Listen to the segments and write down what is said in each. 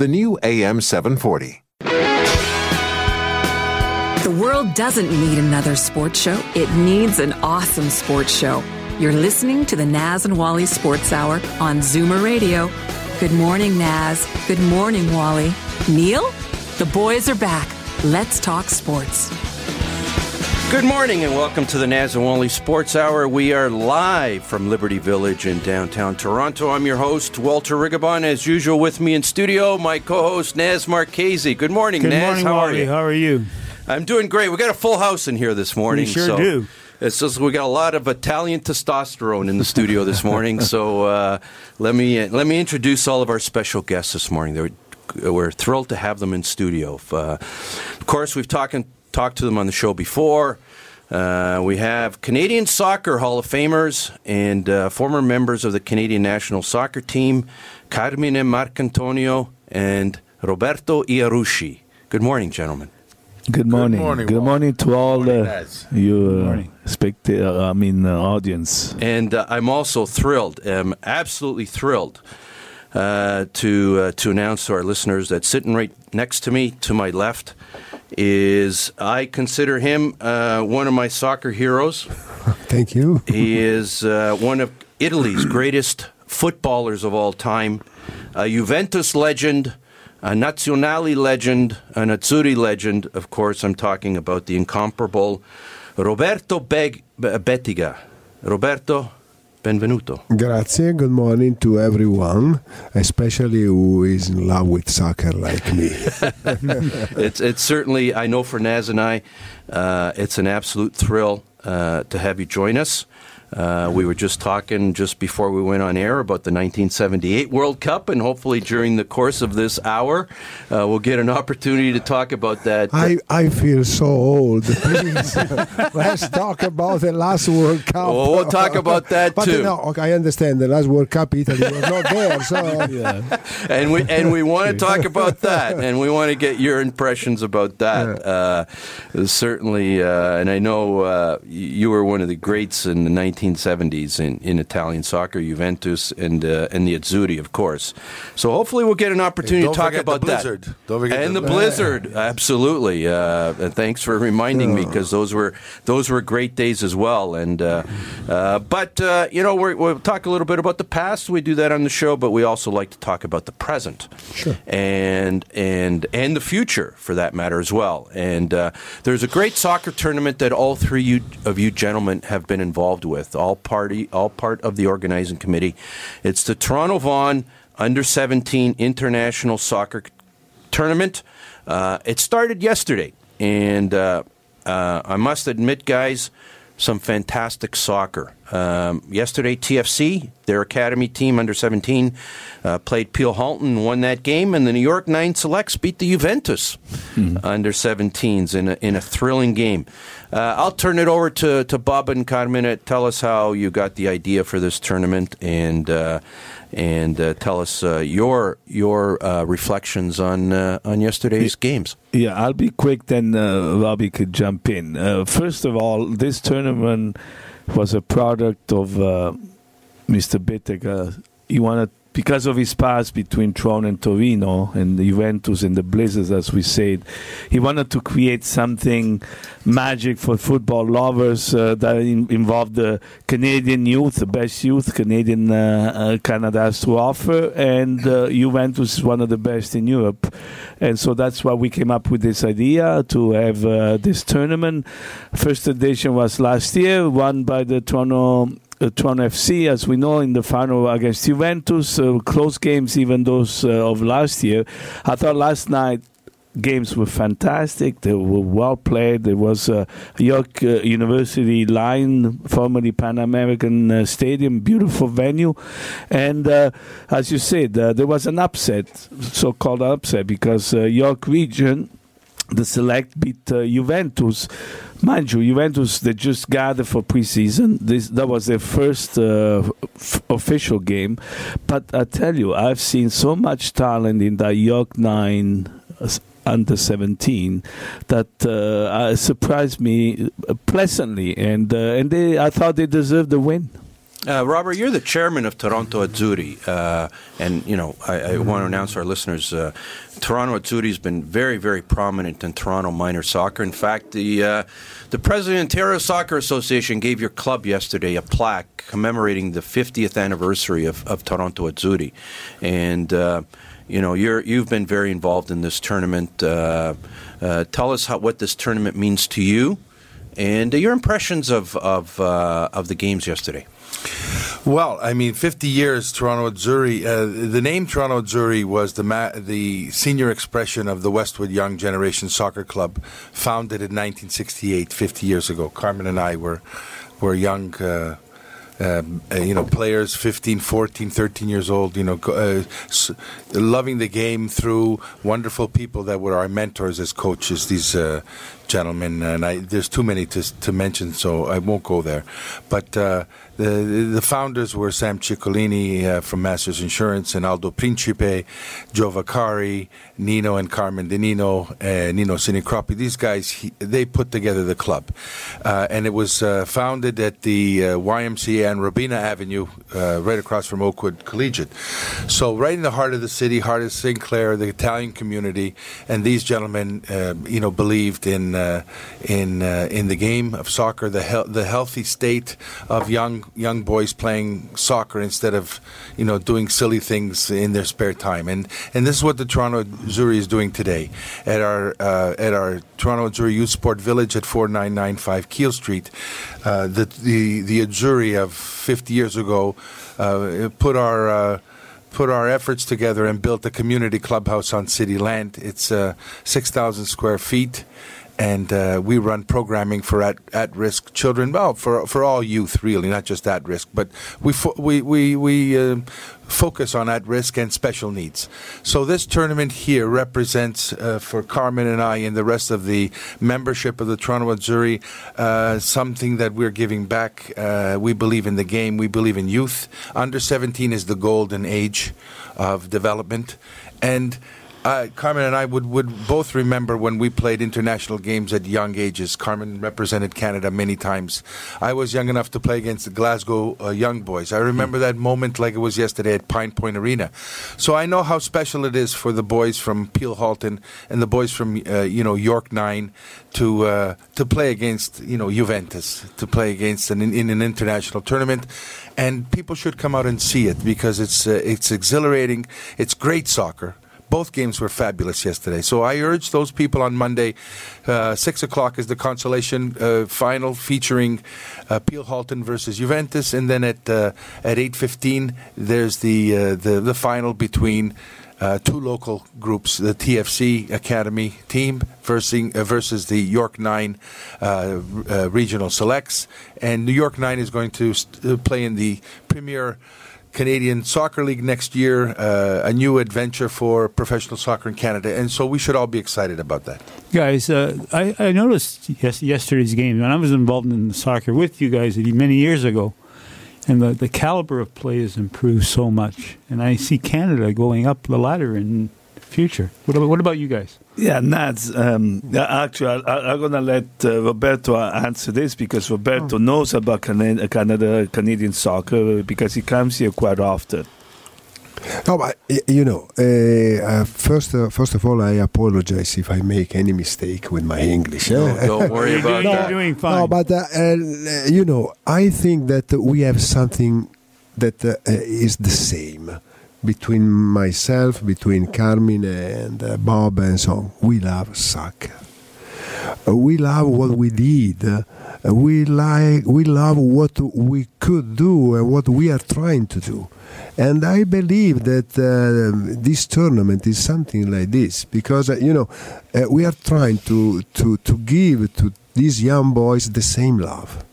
the new AM 740. The world doesn't need another sports show, it needs an awesome sports show. You're listening to the Naz and Wally Sports Hour on Zoomer Radio. Good morning, Naz. Good morning, Wally. Neil? The boys are back. Let's talk sports. Good morning and welcome to the Naz and Wally Sports Hour. We are live from Liberty Village in downtown Toronto. I'm your host, Walter Rigabon. As usual, with me in studio, my co-host Naz Marchese. Good morning, Good Naz. morning, How are you? How are you? I'm doing great. We got a full house in here this morning. We sure so do. It's just we got a lot of Italian testosterone in the studio this morning. so uh, let me let me introduce all of our special guests this morning. They're, we're thrilled to have them in studio. Uh, of course, we've talked talked to them on the show before. Uh, we have Canadian Soccer Hall of Famers and uh, former members of the Canadian national soccer team, Carmine Marcantonio and Roberto Iarusci. Good morning, gentlemen. Good morning. Good morning, Good morning to all morning, uh, Naz. you uh, I mean uh, audience. And uh, I'm also thrilled, um, absolutely thrilled, uh, to uh, to announce to our listeners that sitting right next to me, to my left, is I consider him uh, one of my soccer heroes. Thank you. He is uh, one of Italy's greatest footballers of all time, a Juventus legend, a Nazionale legend, an Azzurri legend. Of course, I'm talking about the incomparable Roberto Beg- Be- Bettega. Roberto, benvenuto. Grazie. Good morning to everyone, especially who is in love with soccer like me. it's it's certainly I know for Naz and I, uh, it's an absolute thrill uh, to have you join us. Uh, we were just talking just before we went on air about the 1978 World Cup, and hopefully during the course of this hour, uh, we'll get an opportunity to talk about that. I, I feel so old. Please, let's talk about the last World Cup. Well, we'll talk about that but too. no, okay, I understand the last World Cup Italy was not there, so and we and we want to talk about that, and we want to get your impressions about that. Uh, certainly, uh, and I know uh, you were one of the greats in the 1970s in, in Italian soccer, Juventus and uh, and the Azzurri, of course. So hopefully, we'll get an opportunity to talk about that. Blizzard. Don't forget and the the- blizzard, absolutely. Uh, and thanks for reminding me because those were those were great days as well. And uh, uh, but uh, you know we're, we'll talk a little bit about the past. We do that on the show, but we also like to talk about the present, Sure. and and and the future for that matter as well. And uh, there's a great soccer tournament that all three you, of you gentlemen have been involved with, all party, all part of the organizing committee. It's the Toronto Vaughan Under 17 International Soccer tournament. Uh, it started yesterday, and uh, uh, I must admit, guys, some fantastic soccer. Um, yesterday, TFC, their academy team under 17, uh, played Peel Halton, won that game, and the New York Nine Selects beat the Juventus under 17s in a, in a thrilling game. Uh, I'll turn it over to, to Bob and Carmen. Tell us how you got the idea for this tournament and uh, and uh, tell us uh, your your uh, reflections on uh, on yesterday's games. Yeah, I'll be quick. Then uh, Robbie could jump in. Uh, first of all, this tournament was a product of uh, Mr. You want wanted because of his past between Toronto and Torino and the Juventus and the Blizzards, as we said, he wanted to create something magic for football lovers uh, that in, involved the Canadian youth, the best youth Canadian uh, uh, Canada has to offer, and uh, Juventus is one of the best in Europe. And so that's why we came up with this idea to have uh, this tournament. First edition was last year, won by the Toronto uh, FC, as we know, in the final against Juventus. Uh, close games, even those uh, of last year. I thought last night games were fantastic. They were well played. There was a York uh, University line, formerly Pan American uh, Stadium, beautiful venue. And uh, as you said, uh, there was an upset, so called upset, because uh, York Region the select beat uh, Juventus. Mind you, Juventus they just gathered for preseason. This that was their first uh, f- official game, but I tell you, I've seen so much talent in that York Nine uh, under 17 that uh, surprised me pleasantly, and uh, and they I thought they deserved the win. Uh, Robert, you're the chairman of Toronto Azzurri, uh, and you know I, I, want to announce to our listeners: uh, Toronto Azzurri has been very, very prominent in Toronto minor soccer. In fact, the uh, the president of Ontario Soccer Association gave your club yesterday a plaque commemorating the 50th anniversary of, of Toronto Azzurri, and uh, you know you're you've been very involved in this tournament. Uh, tell us how, what this tournament means to you, and your impressions of of of the games yesterday. Well, I mean, 50 years Toronto Azzurri. Uh, the name Toronto Azzurri was the ma- the senior expression of the Westwood Young Generation Soccer Club, founded in 1968, 50 years ago. Carmen and I were were young. Uh, um, uh, you know, players 15, 14, 13 years old, you know, uh, loving the game through wonderful people that were our mentors as coaches, these uh, gentlemen. And I, there's too many to, to mention, so I won't go there. But uh, the, the founders were Sam Ciccolini uh, from Masters Insurance and Aldo Principe, Joe Vaccari, Nino and Carmen De Nino, uh, Nino Sinicropi. These guys, he, they put together the club. Uh, and it was uh, founded at the uh, YMCA on Robina Avenue, uh, right across from Oakwood Collegiate. So, right in the heart of the city, heart of St. Clair, the Italian community, and these gentlemen, you know, believed in in in the game of soccer, the he- the healthy state of young young boys playing soccer instead of you know doing silly things in their spare time. And and this is what the Toronto Azzurri is doing today at our uh, at our Toronto Azzurri Youth Sport Village at 4995 Keele Street. Uh, the the the Azzurri of 50 years ago uh, put our uh, put our efforts together and built a community clubhouse on city land. It's uh, 6,000 square feet and uh, we run programming for at, at risk children. Well, for for all youth, really, not just at risk, but we fo- we we we. Uh, focus on at risk and special needs. So, this tournament here represents uh, for Carmen and I and the rest of the membership of the Toronto Azzurri uh, something that we're giving back. Uh, we believe in the game, we believe in youth. Under 17 is the golden age of development. And uh, Carmen and I would, would both remember when we played international games at young ages. Carmen represented Canada many times. I was young enough to play against the Glasgow uh, Young Boys. I remember that moment like it was yesterday at Pine Point Arena. So I know how special it is for the boys from Peel Halton and the boys from uh, you know York Nine to uh, to play against you know Juventus to play against an, in an international tournament. And people should come out and see it because it's uh, it's exhilarating. It's great soccer both games were fabulous yesterday. So I urge those people on Monday, uh, six o'clock is the consolation uh, final featuring uh, Peel Halton versus Juventus, and then at uh, at eight fifteen there's the uh, the the final between. Uh, two local groups, the TFC Academy team versus, versus the York Nine regional selects, and New York Nine is going to st- play in the Premier Canadian Soccer League next year, uh, a new adventure for professional soccer in Canada, and so we should all be excited about that. Guys, uh, I, I, noticed yes, yesterday's game, and I was involved in soccer with you guys many years ago, and the, the caliber of play has improved so much, and I see Canada going up the ladder in the future. What what about you guys? Yeah, Naz. Um, actually, I, am going to let uh, Roberto answer this because Roberto oh. knows about Canada, Canada, Canadian soccer because he comes here quite often. No, but you know, uh, first, uh, first of all, I apologize if I make any mistake with my English. No, don't worry about doing, that. You're doing fine. No, but uh, you know, I think that we have something that uh, is the same between myself, between Carmen and uh, Bob and so on. We love soccer. Uh, we love what we did. Uh, we like we love what we could do and what we are trying to do. And I believe that uh, this tournament is something like this because uh, you know uh, we are trying to, to, to give to these young boys the same love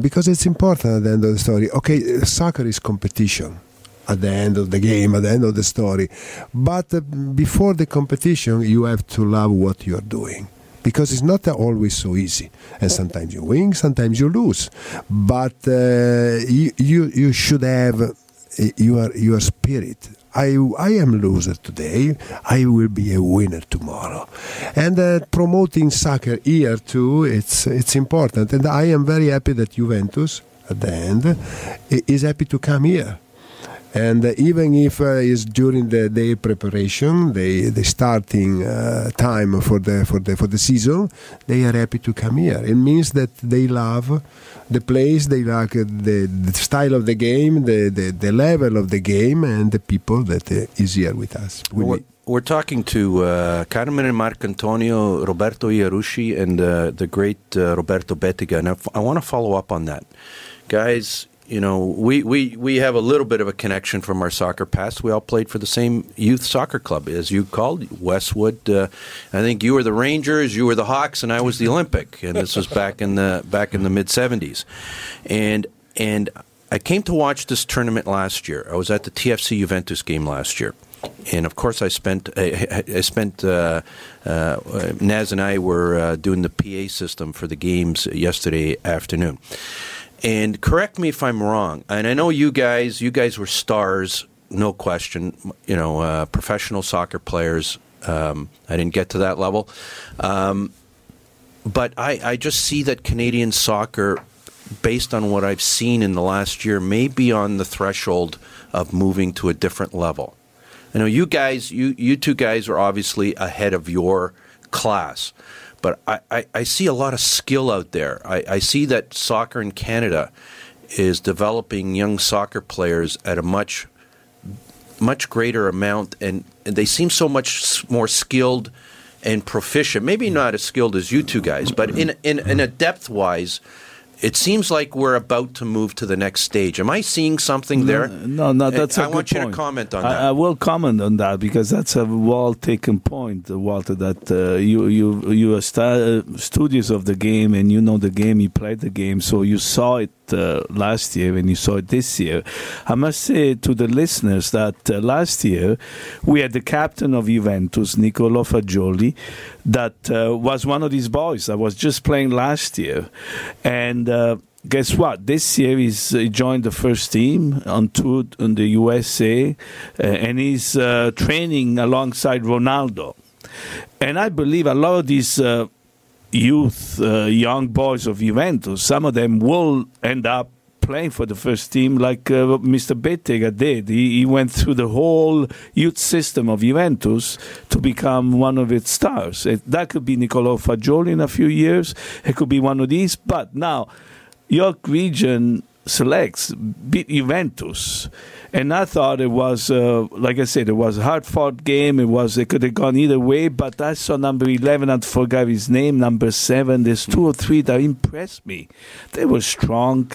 because it's important at the end of the story. Okay, soccer is competition at the end of the game, at the end of the story, but uh, before the competition, you have to love what you are doing because it's not always so easy. And sometimes you win, sometimes you lose. But uh, you, you, you should have your your spirit. I, I am loser today. I will be a winner tomorrow, and uh, promoting soccer here too. It's it's important, and I am very happy that Juventus at the end is happy to come here and uh, even if uh, it's during the day preparation, the the starting uh, time for the for the for the season, they are happy to come here. It means that they love the place, they like the, the style of the game, the, the, the level of the game, and the people that uh, is here with us. With we're, talking to uh, Carmen and Marcantonio, Roberto Iarusci, and uh, the great uh, Roberto Bettega. And I, f- I want to follow up on that. Guys, you know, we, we, we have a little bit of a connection from our soccer past. We all played for the same youth soccer club, as you called Westwood. Uh, I think you were the Rangers, you were the Hawks, and I was the Olympic. And this was back in the back in the mid '70s. And and I came to watch this tournament last year. I was at the TFC Juventus game last year. And of course, I spent I, I spent uh, uh, Naz and I were uh, doing the PA system for the games yesterday afternoon. And correct me if I'm wrong. And I know you guys, you guys were stars, no question. You know, uh, professional soccer players. Um, I didn't get to that level, um, but I, I just see that Canadian soccer, based on what I've seen in the last year, may be on the threshold of moving to a different level. I know you guys, you you two guys are obviously ahead of your class. But I, I, I see a lot of skill out there. I, I see that soccer in Canada is developing young soccer players at a much much greater amount, and, and they seem so much more skilled and proficient. Maybe not as skilled as you two guys, but in in, in a depth wise, it seems like we're about to move to the next stage. Am I seeing something there? No, no, that's. I want you point. to comment on I, that. I will comment on that because that's a well taken point, Walter. That uh, you you you are uh, studious of the game and you know the game, you played the game, so you saw it uh, last year and you saw it this year. I must say to the listeners that uh, last year we had the captain of Juventus, Nicolo Fagioli, that uh, was one of these boys that was just playing last year, and. Uh, guess what? This year he's he joined the first team on tour in the USA, uh, and he's uh, training alongside Ronaldo. And I believe a lot of these uh, youth, uh, young boys of Juventus, some of them will end up playing for the first team like uh, Mr. Bettega did. He, he, went through the whole youth system of Juventus to become one of its stars. It, that could be Niccolò Fagioli in a few years. It could be one of these. But now, York region selects beat Juventus. And I thought it was, uh, like I said, it was a hard fought game. It was, it could have gone either way, but I saw number 11, I forgot his name, number 7. There's two or three that impressed me. They were strong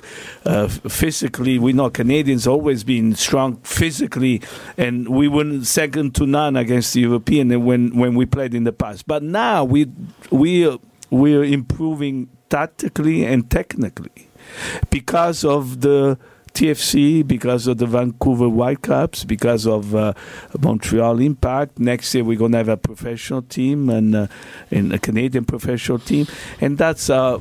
uh, physically. We know Canadians always been strong physically, and we were second to none against the European when, when we played in the past. But now we, we, we're improving tactically and technically because of the TFC, because of the Vancouver Whitecaps, because of uh, Montreal Impact. Next year, we're going to have a professional team and, uh, and a Canadian professional team, and that's uh,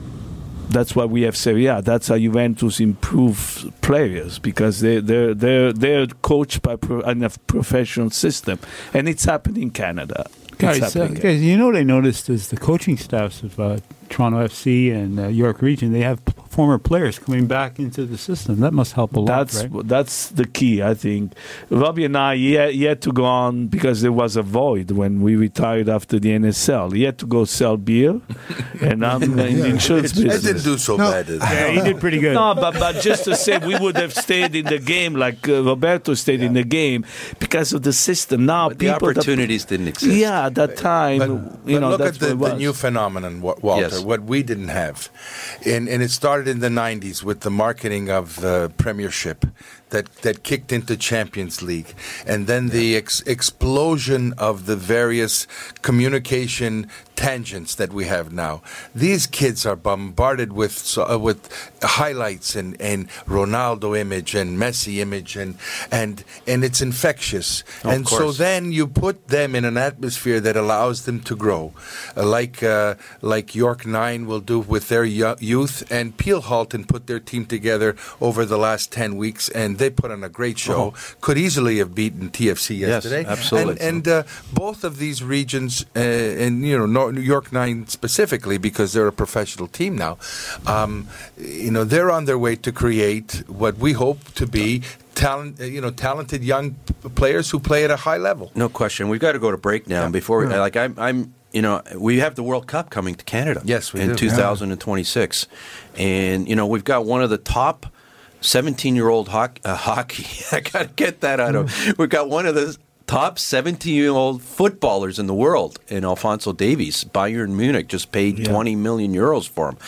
that's why we have Serie A. That's how Juventus improve players because they they're they're they're coached by pro, in a professional system, and it's happening in Canada. Guys, uh, guys, you know what I noticed is the coaching staffs of uh, Toronto FC and uh, York Region they have former players coming back into the system. That must help a lot. That's right? that's the key, I think. Robbie and I, he had, he had to go on because there was a void when we retired after the NSL. He had to go sell beer, and I'm in the insurance It business. didn't do so No. bad. yeah, he did pretty good. No, but, but just to say, we would have stayed in the game like uh, Roberto stayed in the game because of the system. Now, But the people that- opportunities didn't exist. yeah, at that time, But, you but know, look that's at the, the new phenomenon, Wa- Walter. Yes. What we didn't have, and and it started in the '90s with the marketing of the Premiership that that kicked into Champions League, and then the ex- explosion of the various communication tangents that we have now. These kids are bombarded with uh, with highlights and, and Ronaldo image and Messi image and and and it's infectious. And so then you put them in an atmosphere that allows them to grow, uh, like uh, like York Nine will do with their youth, and Peel Halton put their team together over the last ten weeks, and they put on a great show. Could easily have beaten TFC Yes, yesterday. absolutely. And, and uh, both of these regions, uh, and you know, Nor- New York Nine specifically, because they're a professional team now, um, you know, they're on their way to create what we hope to be. Talent, uh, you know, talented young players who play at a high level. No question. We've got to go to break now. And Before, we, like, I'm, I'm, you know, we have the World Cup coming to Canada. Yes, we in do. 2026, and you know, we've got one of the top 17 year old hockey. Uh, hockey. I got to get that out of. We've got one of the top 17 year old footballers in the world in Alfonso Davies. Bayern Munich just paid 20 million euros for him.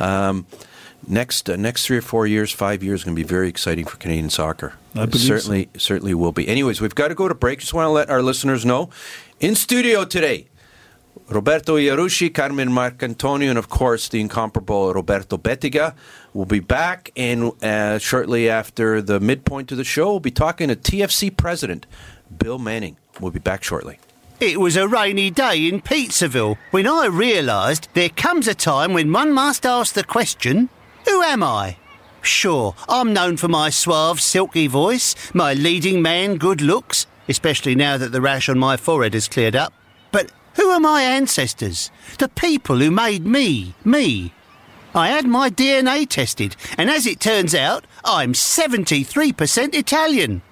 Um, next uh, next three or four years, five years, going to be very exciting for Canadian soccer. I believe so. certainly certainly will be. Anyways, we've got to go to break. Just want to let our listeners know in studio today. Roberto Iarusci, Carmen Marcantonio, and of course the incomparable Roberto Bettega will be back. And uh, shortly after the midpoint of the show, we'll be talking to TFC president Bill Manning. We'll be back shortly. It was a rainy day in Pizzaville when I realised there comes a time when one must ask the question Who am I? Sure, I'm known for my suave, silky voice, my leading man good looks, especially now that the rash on my forehead has cleared up. But who are my ancestors? The people who made me, me. I had my DNA tested, and as it turns out, I'm 73% Italian.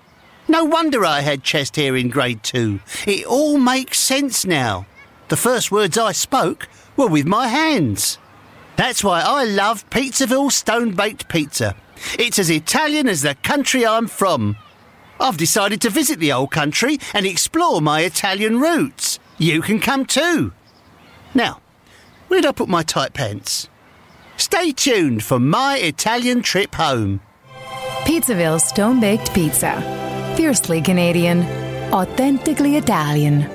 No wonder I had chest hair in grade two. It all makes sense now. The first words I spoke were with my hands. That's why I love Pizzaville Stone Baked Pizza. It's as Italian as the country I'm from. I've decided to visit the old country and explore my Italian roots. You can come too. Now, where'd I put my tight pants? Stay tuned for my Italian trip home. Pizzaville Stone Baked Pizza. Fiercely Canadian, authentically Italian.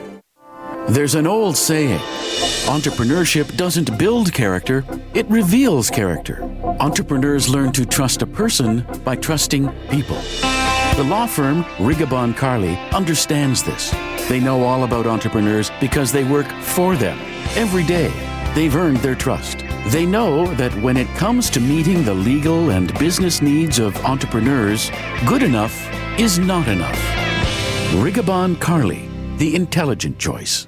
There's an old saying entrepreneurship doesn't build character, it reveals character. Entrepreneurs learn to trust a person by trusting people. The law firm Rigabon Carly understands this. They know all about entrepreneurs because they work for them every day. They've earned their trust. They know that when it comes to meeting the legal and business needs of entrepreneurs, good enough is not enough. Rigabon Carly, the intelligent choice.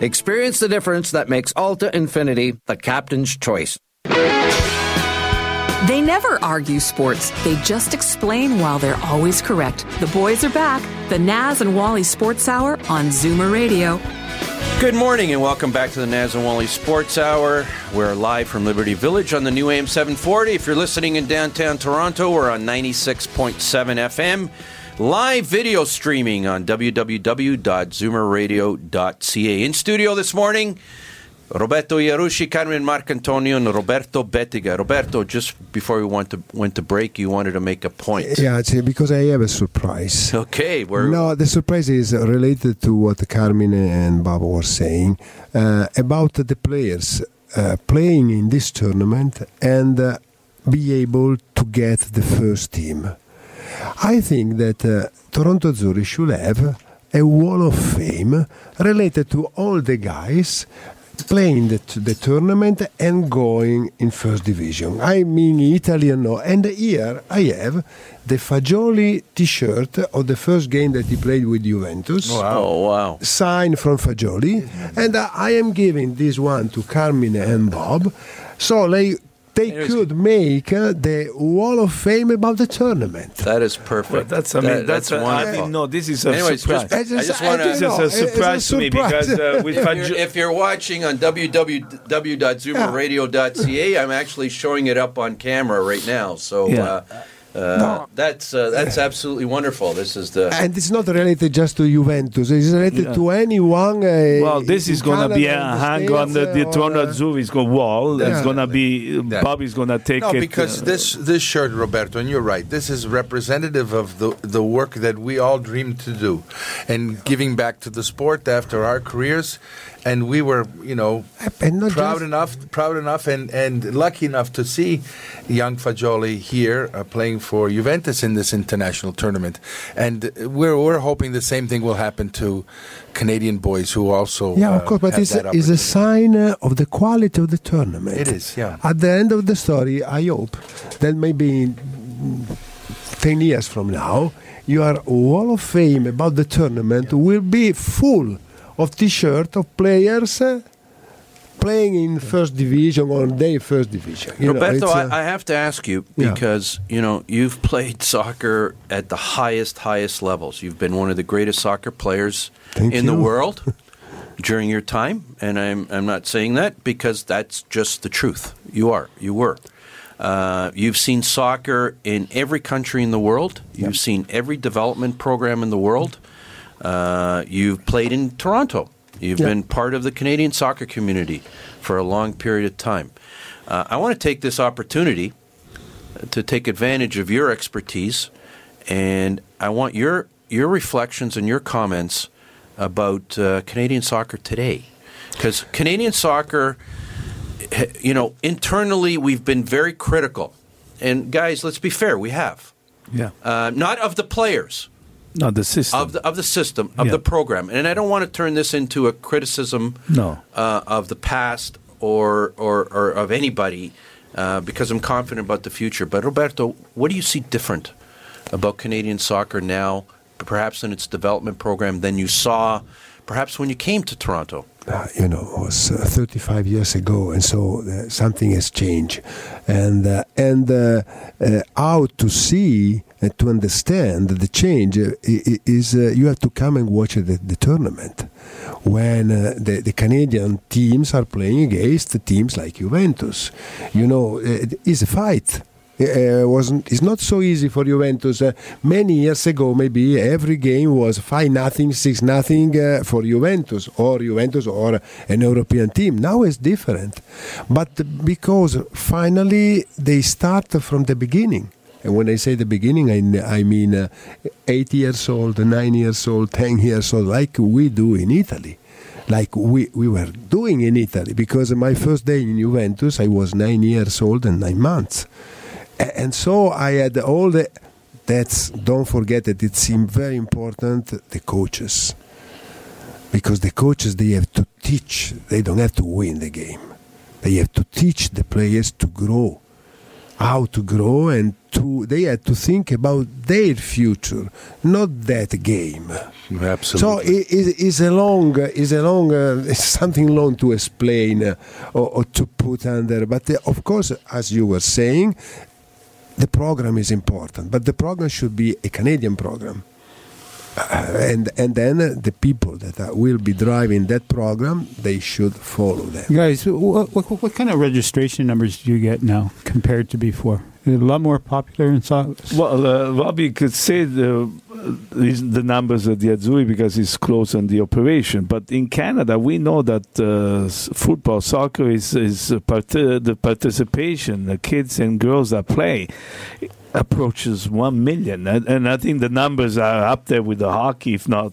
Experience the difference that makes Alta Infiniti the captain's choice. They never argue sports. They just explain while they're always correct. The boys are back. The Naz and Wally Sports Hour on Zoomer Radio. Good morning and welcome back to the Naz and Wally Sports Hour. We're live from Liberty Village on the new AM 740. If you're listening in downtown Toronto, we're on 96.7 FM. Live video streaming on www.zoomerradio.ca. In studio this morning, Roberto Iarusci, Carmen Marcantonio, and Roberto Bettega. Roberto, just before we went to went to break, you wanted to make a point. Yeah, it's, because I have a surprise. Okay, we're No, the surprise is related to what Carmine and Bob were saying uh, about the players uh, playing in this tournament and uh, be able to get the first team. I think that uh, Toronto Azzurri should have a wall of fame related to all the guys playing the, the tournament and going in first division. I mean Italian no. And here I have the Fagioli T-shirt of the first game that he played with Juventus. Oh wow! Signed from Fagioli, and uh, I am giving this one to Carmine and Bob, so they they could make uh, the Wall of Fame about the tournament. That is perfect. Well, that's I mean That- that's, that's a, I wonderful. mean, no, this is a Anyways, surprise. just- I just wanna- this is a surprise to me because uh, If you're, if you're watching on www.zoomerradio.ca, I'm actually showing it up on camera right now. So Yeah. uh, uh, that's uh, that's absolutely wonderful. This is the And it's not related just to Juventus. It's related Yeah. to anyone. Uh, well, this is going to be a hang on the, the Toronto or, uh, Azzurri's go wall. Yeah. It's going to be Yeah. Bobby's going to take it. No, it. because uh, this this shirt, Roberto, and you're right. This is representative of the the work that we all dreamed to do, and giving back to the sport after our careers. And we were, you know, And not proud just- enough, proud enough, and, and lucky enough to see young Fagioli here uh, playing for Juventus in this international tournament. And we're we're hoping the same thing will happen to Canadian boys who also Yeah, uh, of course, but it's, that it's a sign uh, of the quality of the tournament. It is, yeah. At the end of the story, I hope that maybe 10 years from now, your wall of fame about the tournament will be full of t-shirt of players uh, playing in first division or their first division. You know, Roberto, it's, uh, I, I have to ask you Yeah. because you know you've played soccer at the highest, highest levels. You've been one of the greatest soccer players Thank in the world during your time, and I'm I'm not saying that because that's just the truth. You are, you were. Uh, you've seen soccer in every country in the world. You've seen every development program in the world. Uh, you've played in Toronto. You've Yeah. been part of the Canadian soccer community for a long period of time. Uh, I want to take this opportunity to take advantage of your expertise, and I want your your reflections and your comments about uh, Canadian soccer today, because Canadian soccer, eh, you know, internally we've been very critical, and guys, let's be fair, we have yeah, uh, not of the players, no, the system. of the of the system of Yeah. the program, and I don't want to turn this into a criticism No. uh, of the past or or, or of anybody uh, because I'm confident about the future. But Roberto, what do you see different about Canadian soccer now, perhaps in its development program, than you saw perhaps when you came to Toronto? uh, you know, it was uh, 35 years ago, and so uh, something has changed, and uh, and uh, uh, how to see and to understand the change uh, is uh, you have to come and watch the, the tournament when uh, the, the Canadian teams are playing against the teams like Juventus. You know, it is a fight. Uh, wasn't it's not so easy for Juventus. Uh, many years ago, maybe every game was five nothing, six nothing uh, for Juventus or Juventus or an European team. Now it's different, but because finally they start from the beginning. And when I say the beginning, I, I mean uh, eight years old, nine years old, ten years old, like we do in Italy like we, we were doing in Italy. Because my first day in Juventus, I was nine years old and nine months. And so I had all the. That's don't forget that it's very important the coaches, because the coaches they have to teach. They don't have to win the game. They have to teach the players to grow, how to grow, and to they had to think about their future, not that game. absolutely So it is is a long is a long uh, something long to explain uh, or, or to put under. But uh, of course, as you were saying, the program is important. But the program should be a Canadian program. Uh, and and then uh, the people that uh, will be driving that program they should follow them. Guys, what, what, what kind of registration numbers do you get now compared to before? A lot more popular in soccer? Well, uh, Robbie could say the, these- the numbers of the Azzurri because he's close on the operation. But in Canada, we know that uh, football, soccer is, is part- uh, the participation, the kids and girls that play approaches 1 million. And, and I think the numbers are up there with the hockey, if not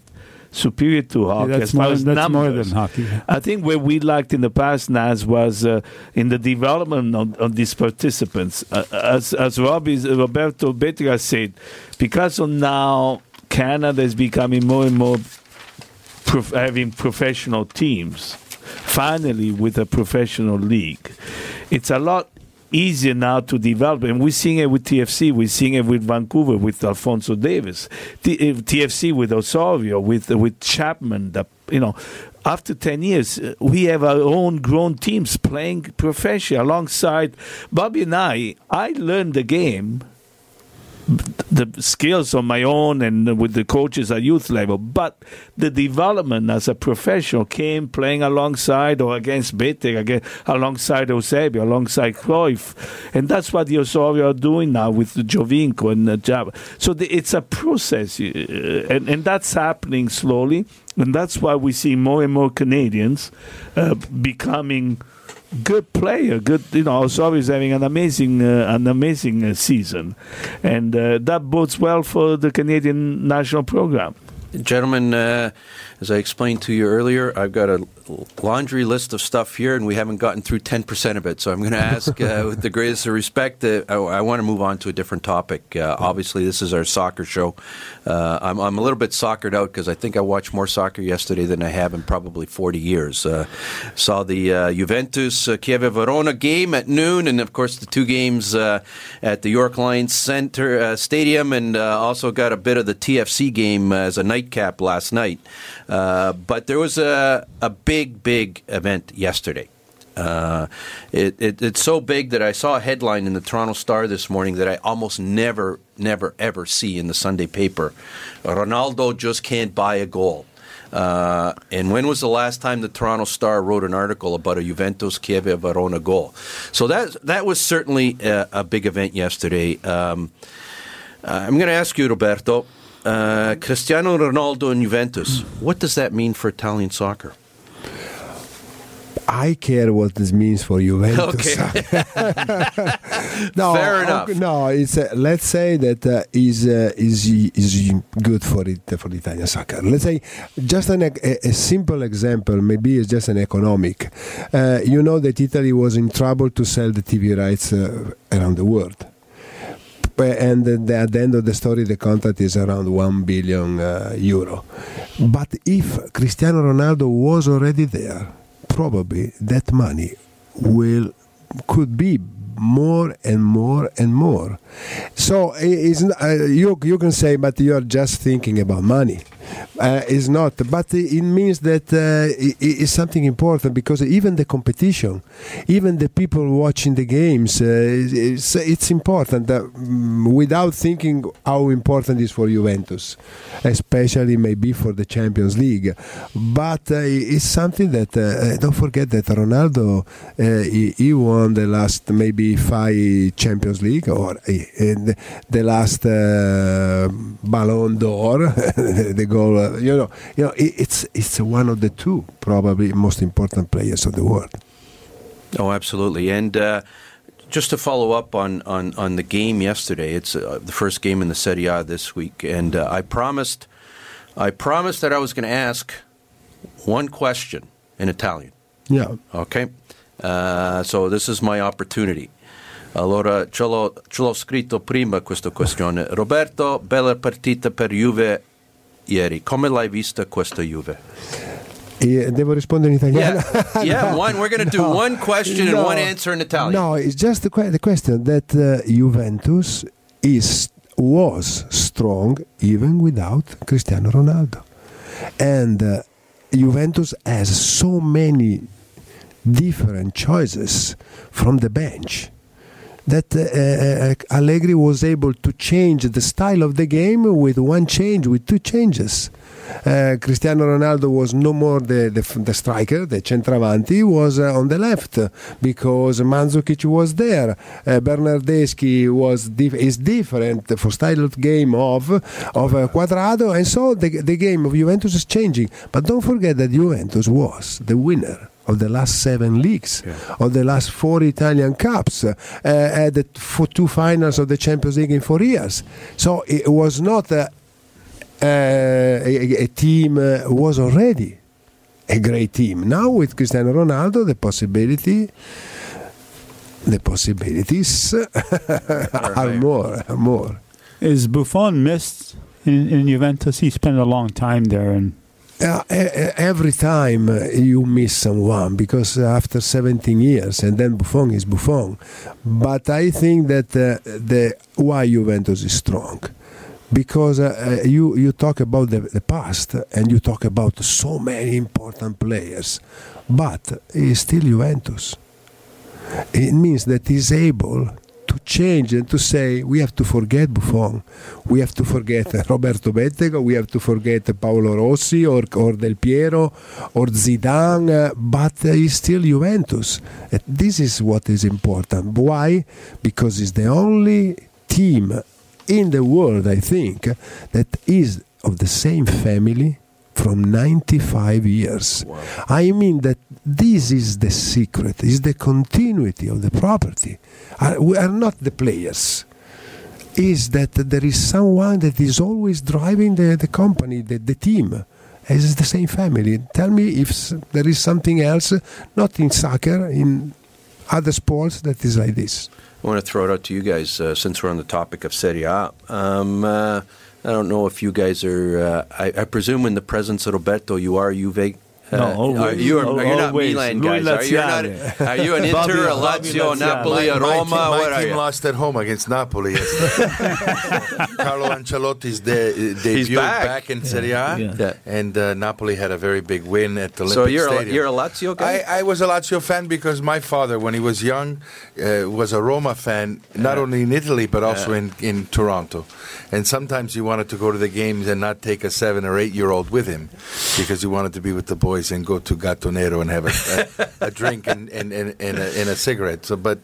superior to hockey. that's as far more- as that's more than hockey. I think where we lacked in the past, Naz, was uh, in the development of, of these participants. Uh, as as Robbie, Roberto Bettega said, because of now Canada is becoming more and more prof- having professional teams, finally with a professional league, it's a lot easier now to develop. And we're seeing it with TFC, we're seeing it with Vancouver, with Alfonso Davies, T- uh, TFC with Osorio, with with Chapman. The, you know, after ten years, uh, we have our own grown teams playing professionally alongside Bobby and I. I learned the game the skills on my own and with the coaches at youth level, but the development as a professional came playing alongside or against Betek, again, alongside Eusebio, alongside Cruyff, and that's what the Osorio are doing now with Giovinco and uh, Jab. So the, it's a process, uh, and, and that's happening slowly, and that's why we see more and more Canadians uh, becoming good player, good. You know, Osorio is having an amazing, uh, an amazing uh, season, and uh, that bodes well for the Canadian national program. Gentlemen, uh, as I explained to you earlier, I've got a laundry list of stuff here, and we haven't gotten through 10% of it. So I'm going to ask, uh, with the greatest of respect, uh, I, I want to move on to a different topic. Uh, obviously, this is our soccer show. Uh, I'm, I'm a little bit soccered out because I think I watched more soccer yesterday than I have in probably 40 years. Uh, saw the uh, Juventus Chievo Verona game at noon, and of course, the two games at the York Lions Center Stadium, and also got a bit of the TFC game as a nightcap last night. But there was a, a big, big big event yesterday. Uh, it, it, it's so big that I saw a headline in the Toronto Star this morning that I almost never, never, ever see in the Sunday paper. Ronaldo just can't buy a goal. Uh, and when was the last time the Toronto Star wrote an article about a Juventus Chievo Verona goal? So that that was certainly a, a big event yesterday. Um, uh, I'm going to ask you, Roberto. Uh, Cristiano Ronaldo and Juventus. What does that mean for Italian soccer? I care what this means for Juventus. no, Fair okay, enough. No, it's uh, let's say that uh, is uh, is is good for it for the Italian soccer. Let's say just an, a, a simple example. Maybe it's just an economic. Uh, you know that Italy was in trouble to sell the TV rights uh, around the world. And the, at the end of the story, the contract is around 1 billion uh, euro. But if Cristiano Ronaldo was already there, probably that money will could be more and more and more. So uh, you you can say, but you are just thinking about money. Uh, it's not, but it means that uh, i- i- it's something important because even the competition, even the people watching the games, uh, it's, it's important. Uh, mm, without thinking how important it is for Juventus, especially maybe for the Champions League, but uh, it's something that uh, don't forget that Ronaldo uh, he, he won the last maybe five Champions League or uh, the last uh, Ballon d'Or, the goal. Uh, you know, you know, it, it's it's one of the two probably most important players of the world. Oh, absolutely. And uh, just to follow up on, on, on the game yesterday, it's uh, the first game in the Serie A this week, and uh, I promised I promised that I was going to ask one question in Italian. Yeah. Okay, uh, so this is my opportunity. Allora, ce l'ho, ce l'ho scritto prima questa questione. Roberto, bella partita per Juve ieri. Come l'hai vista questa Juve? Devo rispondere in italiano? Yeah, yeah. One. We're going to do No. one question and No. one answer in Italian. No, it's just the, the question that uh, Juventus is was strong even without Cristiano Ronaldo, and uh, Juventus has so many different choices from the bench. That uh, uh, Allegri was able to change the style of the game with one change, with two changes. Uh, Cristiano Ronaldo was no more the, the, the striker, the centravanti was uh, on the left because Mandzukic was there. Uh, Bernardeschi was dif- is different for style of game of of uh, Cuadrado, and so the, the game of Juventus is changing. But don't forget that Juventus was the winner of the last seven leagues, yeah. of the last four Italian Cups, uh, had the for two finals of the Champions League in four years. So it was not a, a, a team uh, was already a great team. Now with Cristiano Ronaldo, the possibility, the possibilities are more, are more. Is Buffon missed in, in Juventus? He spent a long time there and uh, every time you miss someone because after 17 years and then Buffon is Buffon. But I think that uh, the why Juventus is strong? Because uh, uh, you you talk about the, the past and you talk about so many important players but it's still Juventus. It means that he's able to change and to say we have to forget Buffon, we have to forget Roberto Bettega, we have to forget Paolo Rossi or, or Del Piero or Zidane, uh, but he's still Juventus. And this is what is important. Why? Because it's the only team in the world, I think, that is of the same family from 95 years. Wow. I mean that this is the secret, is the continuity of the property. we are not the players. Is that there is someone that is always driving the, the company, the, the team. It's the same family. Tell me if there is something else, not in soccer, in other sports, that is like this. I want to throw it out to you guys uh, since we're on the topic of Serie A. Um, uh, I don't know if you guys are. Uh, I, I, presume in the presence of Roberto, you are Juve no, uh, always, are you are, you're not Milan guys. Are you not? Are you an Inter, a Lazio, Napoli, a Roma? My, my what team lost at home against Napoli. Carlo Ancelotti's de- debut back. back. in Serie A, yeah. Yeah. and uh, Napoli had a very big win at the Olympic so you're Stadium. A, you're a Lazio guy. I, I, was a Lazio fan because my father, when he was young, uh, was a Roma fan, not only in Italy but also in in Toronto. And sometimes he wanted to go to the games and not take a seven or eight year old with him because he wanted to be with the boys and go to Gattonero and have a, a, a drink and, and, and, and, a, and, a, cigarette. So, but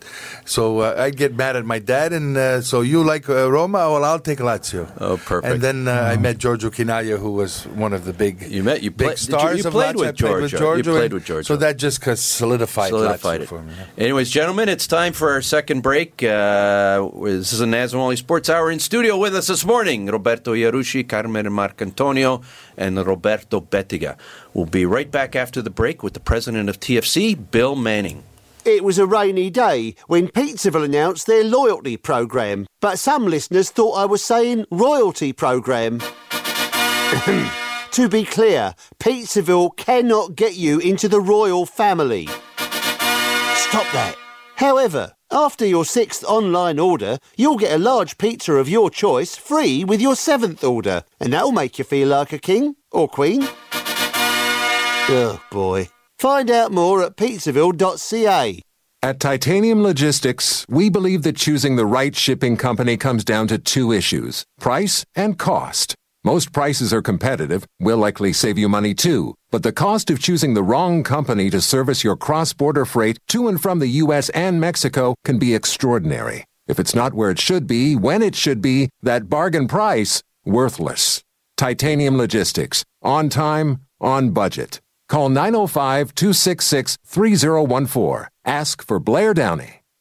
so uh, I'd get mad at my dad, and uh, so you like uh, Roma? Well, I'll take Lazio. Oh, perfect. And then uh, I met Giorgio Chinaglia, who was one of the big you met you big play, stars you, you of played Lazio. With Giorgio. Played with Giorgio. You played with Giorgio. So that just solidified, solidified Lazio it for me. Anyways, gentlemen, it's time for our second break. Uh, this is a National Sports Hour in studio with us this morning. Roberto Iarusci, Carmen Marcantonio, and Roberto Bettega. We'll be right back after the break with the president of TFC, Bill Manning. It was a rainy day when Pizzaville announced their loyalty programme, but some listeners thought I was saying royalty programme. to be clear, Pizzaville cannot get you into the royal family. Stop that. However, after your sixth online order, you'll get a large pizza of your choice free with your seventh order, and that'll make you feel like a king or queen. Oh boy. Find out more at pizzaville.ca. At Titanium Logistics, we believe that choosing the right shipping company comes down to two issues price and cost. Most prices are competitive, we'll likely save you money too, but the cost of choosing the wrong company to service your cross border freight to and from the U.S. and Mexico can be extraordinary. If it's not where it should be, when it should be, that bargain price, worthless. Titanium Logistics. On time, on budget. Call 905 266 3014. Ask for Blair Downey.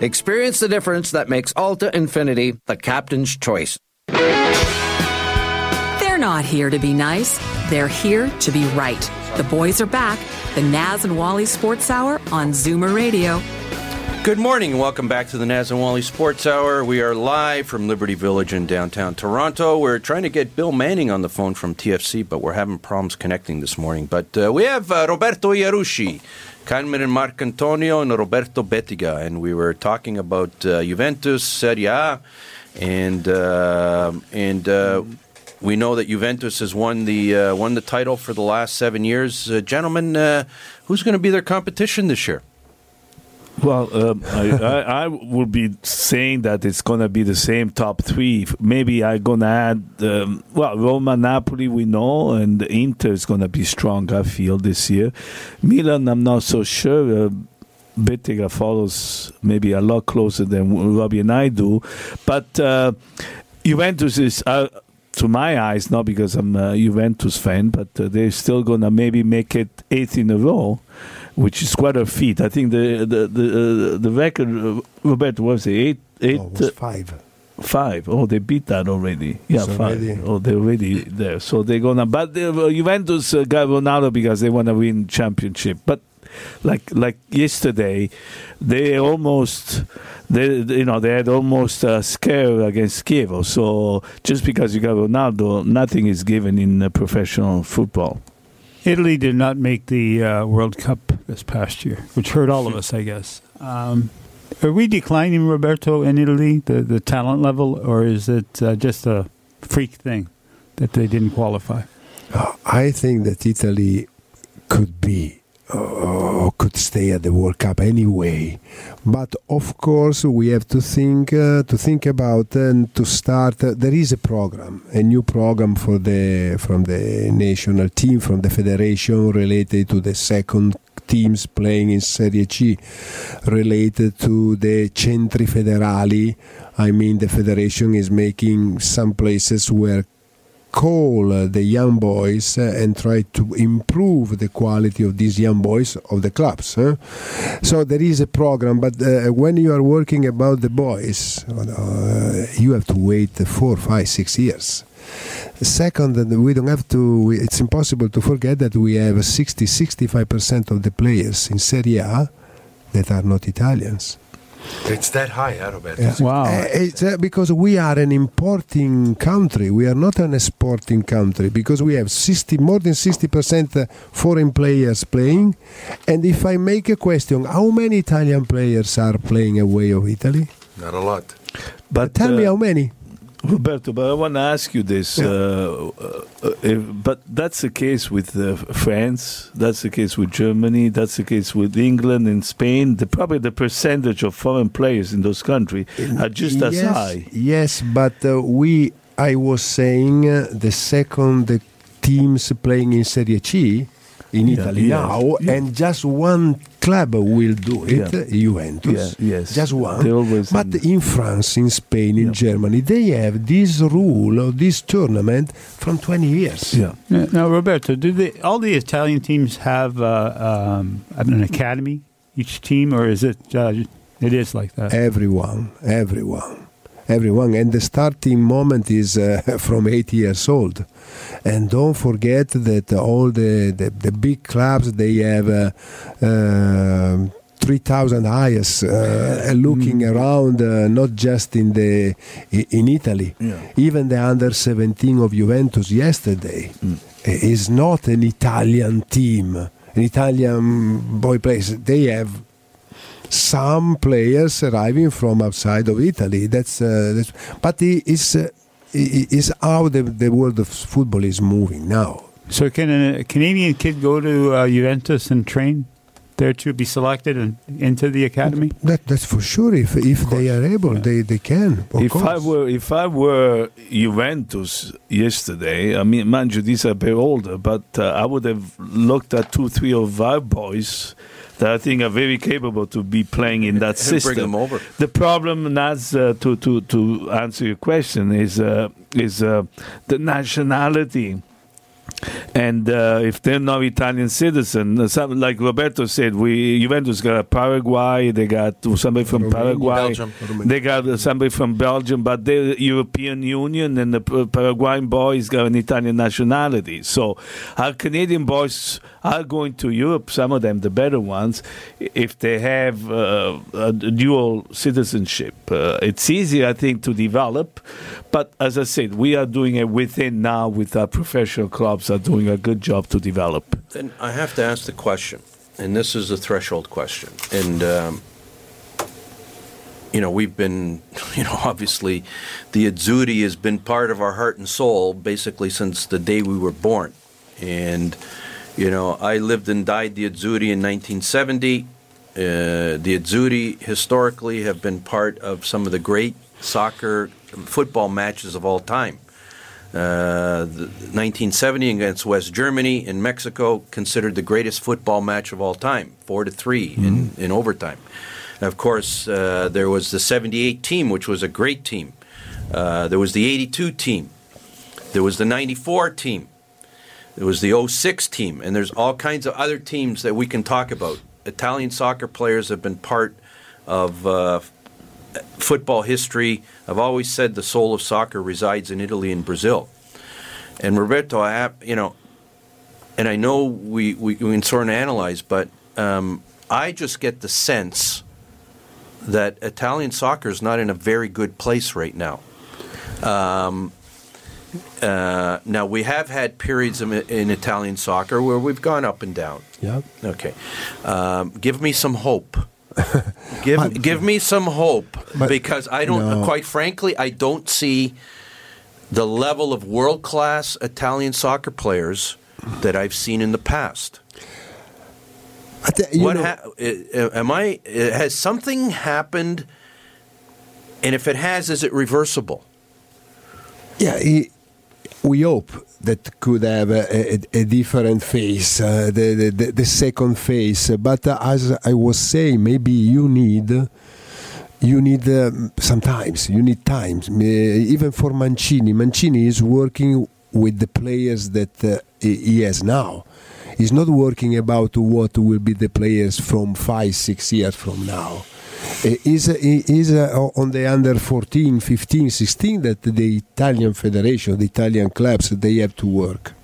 Experience the difference that makes Alta Infiniti the captain's choice. They're not here to be nice, they're here to be right. The boys are back. The Naz and Wally Sports Hour on Zoomer Radio. Good morning and welcome back to the Naz and Wally Sports Hour. We are live from Liberty Village in downtown Toronto. We're trying to get Bill Manning on the phone from TFC, but we're having problems connecting this morning. But uh, we have uh, Roberto Iarusci, Carmen and Marcantonio, and Roberto Bettega, and we were talking about uh, Juventus, Serie A, and uh, and uh, we know that Juventus has won the uh, won the title for the last seven years. Uh, gentlemen, uh, who's going to be their competition this year? Well, um, I, I, I would be saying that it's going to be the same top three. Maybe going to add, um, well, Roma, Napoli, we know, and Inter is going to be strong, I feel, this year. Milan, I'm not so sure. Uh, Bettega follows maybe a lot closer than Robbie and I do. But uh, Juventus is. Uh, to my eyes, not because I'm a Juventus fan, but uh, they're still gonna maybe make it eighth in a row, which is quite a feat. I think the the the, uh, the record, uh, Roberto, was it eight eight Oh, was five. Five. Oh, they beat that already. Yeah, It's five. already- Oh, they're already there. So they're gonna. But the, uh, Juventus uh, got Ronaldo because they want to win championship. But like like yesterday, they almost they you know they had almost a scare against Chievo. So just because you got Ronaldo, nothing is given in uh, professional football. Italy did not make the uh, World Cup this past year, which hurt all of us, I guess. Um, are we declining, Roberto, in Italy, the, the talent level, or is it uh, just a freak thing that they didn't qualify? Uh, I think that Italy could be uh, could stay at the World Cup anyway. But of course, we have to think uh, to think about and to start. Uh, there is a program, a new program for the from the national team, from the federation, related to the second teams playing in Serie C, related to the centri federali. I mean, the federation is making some places where call the young boys and try to improve the quality of these young boys of the clubs. huh? So there is a program, but uh, when you are working about the boys, uh, you have to wait four, five, six years. Second, we don't have to. It's impossible to forget that we have 60, 65 percent of the players in Serie A that are not Italians. It's that high, huh, Roberto? Yeah. Uh, it's, uh, because we are an importing country. We are not an exporting country because we have 60, more than 60% foreign players playing. And if I make a question, how many Italian players are playing away of Italy? Not a lot. But Tell me uh, how many. Roberto, but I want to ask you this. Yeah. Uh, uh, if, but that's the case with uh, France. That's the case with Germany. That's the case with England and Spain. The, probably the percentage of foreign players in those countries are just as yes, high. Yes, but uh, we, I was saying uh, the second the teams playing in Serie C in Italy yeah, now, yeah. and just one club will do it, Yeah. Juventus. Yeah, yes. Just one. But end- in France, in Spain, in Germany, they have this rule of this tournament from 20 years. Yeah. Now, now, Roberto, do they, all the Italian teams have uh, um, an academy, each team, or is it uh, it is like that? Everyone, everyone, everyone. And the starting moment is uh, from eight years old. And don't forget that all the, the, the big clubs, they have uh, uh, 3,000 eyes uh, looking around, uh, not just in, the, in Italy. Yeah. Even the under 17 of Juventus yesterday is not an Italian team, an Italian boy players. They have some players arriving from outside of Italy. That's, uh, that's but it is uh, i- is how the, the world of football is moving now. So can a Canadian kid go to uh, Juventus and train? there to be selected and into the academy? That that's for sure. If if they are able, they they can. Of if course. I were if I were Juventus yesterday, I mean, mind you, these are a bit older, but uh, I would have looked at two, three of our boys that I think are very capable to be playing in that system. bring them over. The problem, Naz, uh, to to to answer your question, is uh, is uh, the nationality. And uh, if they're not Italian citizen, uh, some, like Roberto said, we Juventus got a Paraguay, they got somebody from Paraguay, Belgium. they got uh, somebody from Belgium, but the European Union and the Paraguayan boys got an Italian nationality. So our Canadian boys are going to Europe, some of them, the better ones, if they have uh, a dual citizenship. Uh, it's easy, I think, to develop, but as I said, we are doing it within now with our professional clubs are doing a good job to develop. Then I have to ask the question, and this is a threshold question. And, um, you know, we've been, you know, obviously the Azzurri has been part of our heart and soul basically since the day we were born. And, you know, I lived and died the Azzurri in 1970. Uh, the Azzurri historically have been part of some of the great soccer football matches of all time. Uh, the 1970 against West Germany in Mexico, considered the greatest football match of all time, four to 3 in, in overtime. And of course, uh, there was the 78 team, which was a great team. Uh, there was the 82 team. There was the 94 team. There was the 06 team. And there's all kinds of other teams that we can talk about. Italian soccer players have been part of uh, football history. I've always said the soul of soccer resides in Italy and Brazil. And Roberto, I have, you know, and I know we, we, we can sort of analyze, but um, I just get the sense that Italian soccer is not in a very good place right now. Um, uh, now we have had periods in, in Italian soccer where we've gone up and down. Yeah. Okay, um, give me some hope. give give me some hope But- because I don't. no. Quite frankly, I don't see the level of world class Italian soccer players that I've seen in the past. You what know- ha- am I? Has something happened? And if it has, is it reversible? Yeah, he, we hope that could have a, a, a different face, uh, the, the, the, second face. But uh, as I was saying, maybe you need. You need um, sometimes you need times. Uh, even for Mancini, Mancini is working with the players that uh, he has now. He's not working about what will be the players from five, six years from now. Is is uh, on the under 14, 15, 16 that the Italian federation, the Italian clubs, they have to work.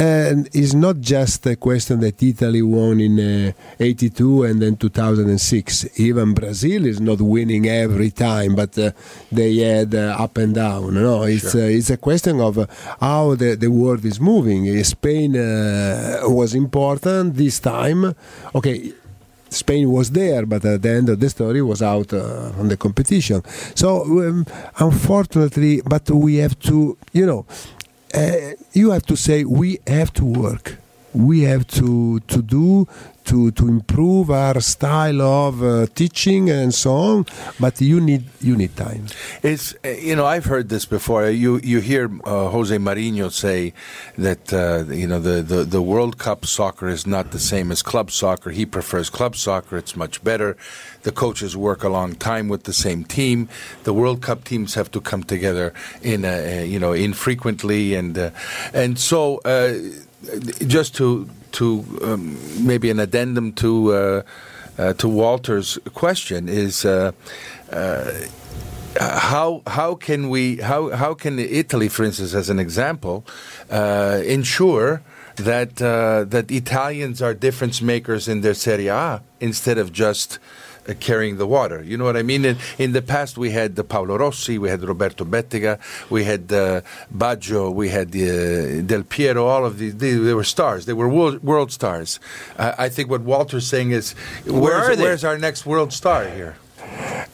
And it's not just a question that Italy won in uh, 82 and then 2006. Even Brazil is not winning every time, but uh, they had uh, up and down. No, it's uh, it's a question of uh, how the, the world is moving. Spain uh, was important this time. Okay, Spain was there, but at the end of the story was out uh, from the competition. So um, unfortunately, but we have to, you know, uh, you have to say we have to work. We have to to do to to improve our style of uh, teaching and so on. But you need you need time. It's you know I've heard this before. You you hear uh, Jose Mourinho say that uh, you know the, the the World Cup soccer is not the same as club soccer. He prefers club soccer. It's much better. The coaches work a long time with the same team. The World Cup teams have to come together in a, you know infrequently and uh, and so uh, just to to um, maybe an addendum to. Uh, uh, to Walter's question is uh, uh, how how can we how how can Italy, for instance, as an example, uh, ensure that that Italians are difference makers in their Serie A instead of just uh, carrying the water. You know what I mean? In, in the past, we had the Paolo Rossi, we had Roberto Bettega, we had uh, Baggio, we had uh, Del Piero. All of these, they, they were stars. They were world, world stars. I think what Walter's saying is, Where where's, are they? where's our next world star here?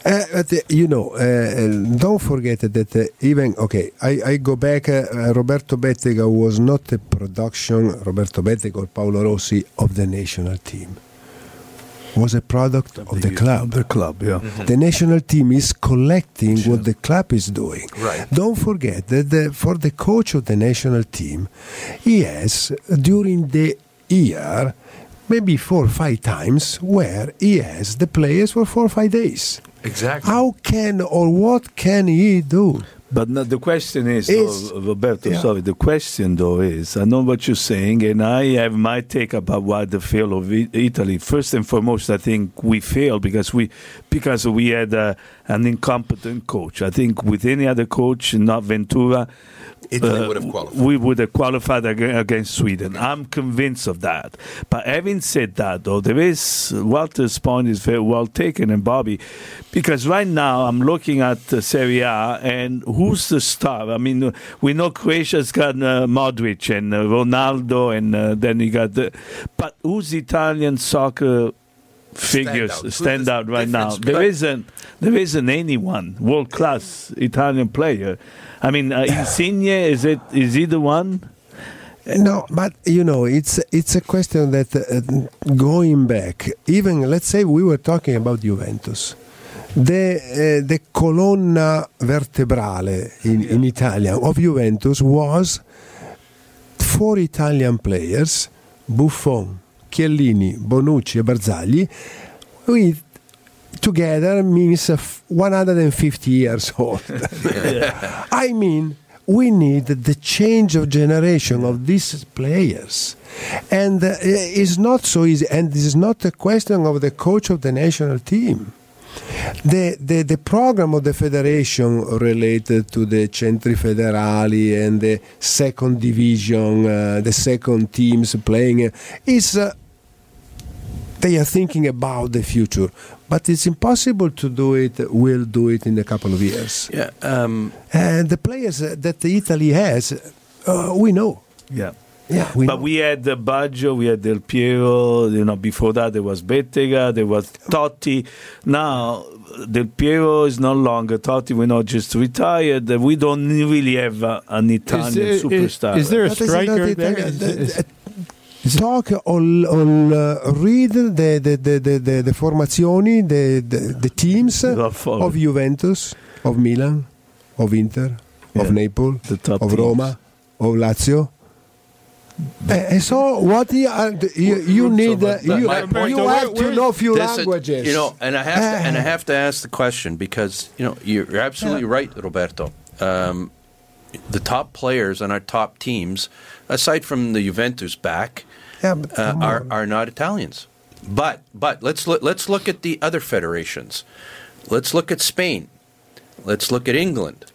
Uh, but, uh, you know, uh, uh, don't forget that uh, even okay. I, I go back. Roberto Bettega was not a production. Roberto Bettega or Paolo Rossi of the national team. Was a product of, the, club. The club, yeah. Mm-hmm. The national team is collecting what the club is doing. Right. Don't forget that the, for the coach of the national team, he has during the year maybe four or five times where he has the players for four or five days. Exactly. How can or what can he do? But no, the question is, Is- Roberto, yeah. sorry, the question though is, I know what you're saying, and I have my take about why the fail of Italy. First and foremost, I think we failed because we because we had uh, an incompetent coach. I think with any other coach, not Ventura, Italy uh, would have qualified. we would have qualified against Sweden. I'm convinced of that. But having said that, though, there is Walter's point is very well taken, and Bobby, because right now I'm looking at uh, Serie A, and who's the star? I mean, uh, we know Croatia's got uh, Modric and uh, Ronaldo, and uh, then you got the. But who's Italian soccer? Figures Standout. Who's stand out right now. difference? There But- isn't there isn't anyone world class Italian player. I mean, uh, Insigne is it is he the one? No, but you know, it's it's a question that uh, going back, even let's say we were talking about Juventus, the uh, the colonna vertebrale in, in Italian of Juventus was four Italian players, Buffon, Chiellini, Bonucci, and Barzagli, with together means uh, 150 years old. I mean, we need the change of generation of these players. And uh, it's not so easy. And this is not a question of the coach of the national team. The, the, the program of the federation related to the centri federali and the second division, uh, the second teams playing, uh, is uh, they are thinking about the future, but it's impossible to do it. We'll do it in a couple of years. Yeah. Um, And the players that Italy has, uh, we know. Yeah. Yeah, we but know. we had the Baggio, we had Del Piero. You know, before that there was Bettega, there was Totti. Now Del Piero is no longer Totti. We know just retired. We don't really have uh, an Italian there- is- superstar. is there a striker not there? Italian. Is- The- is- the- Talk on, on uh, read the the, the, the, the, the formazioni, the, the, the teams of Juventus, of Milan, of Inter, Yeah. of Naples, The top of teams. Roma, of Lazio. Eh, And so, what you, are- you, you need, uh, but you, my you point- have to know few This is- languages. you know, and I have to, and I have to ask the question because you know you're, you're absolutely right, Roberto. Um, the top players on our top teams, aside from the Juventus back, Yeah, but uh, are are not Italians. But but let's look, let's look at the other federations. Let's look at Spain. Let's look at England.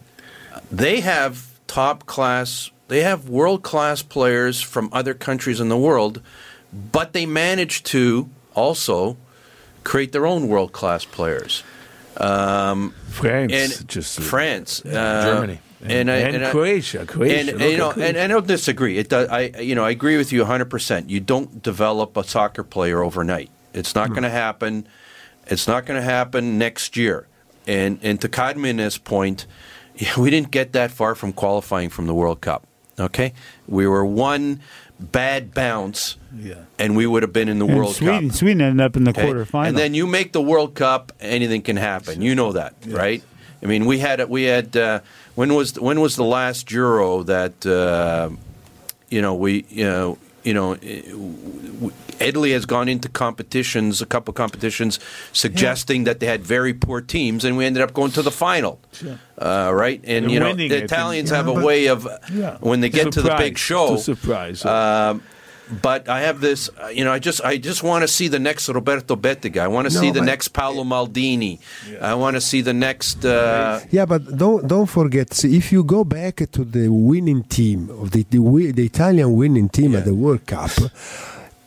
They have top class. They have world class players from other countries in the world, but they manage to also create their own world class players. Um, France, and just France, uh, Germany. And, I- and, I- Croatia, Croatia. and, and, you know, Croatia. and, and I don't disagree. It does. I you know I agree with you 100. percent You don't develop a soccer player overnight. It's not going to happen. It's not going to happen next year. And and to Carmen's point, we didn't get that far from qualifying from the World Cup. Okay, we were one bad bounce, Yeah. and we would have been in the And World Sweden, Cup. Sweden ended up in the Okay? quarterfinal. And then you make the World Cup, anything can happen. You know that, right? I mean, we had we had uh, when was when was the last Euro that uh, you know we you know you know Italy has gone into competitions, a couple competitions, suggesting that they had very poor teams, and we ended up going to the final, uh, right? And, And you know the it, Italians Yeah, have a way of Yeah. when they get to the big show, surprise. um, but I have this, uh, you know, I just I just want to see the next Roberto Bettega. I want to No, see the next Paolo Maldini. I want to see the next. Uh, Yeah, but don't don't forget. See, if you go back to the winning team of the the, wi- the Italian winning team at the World Cup,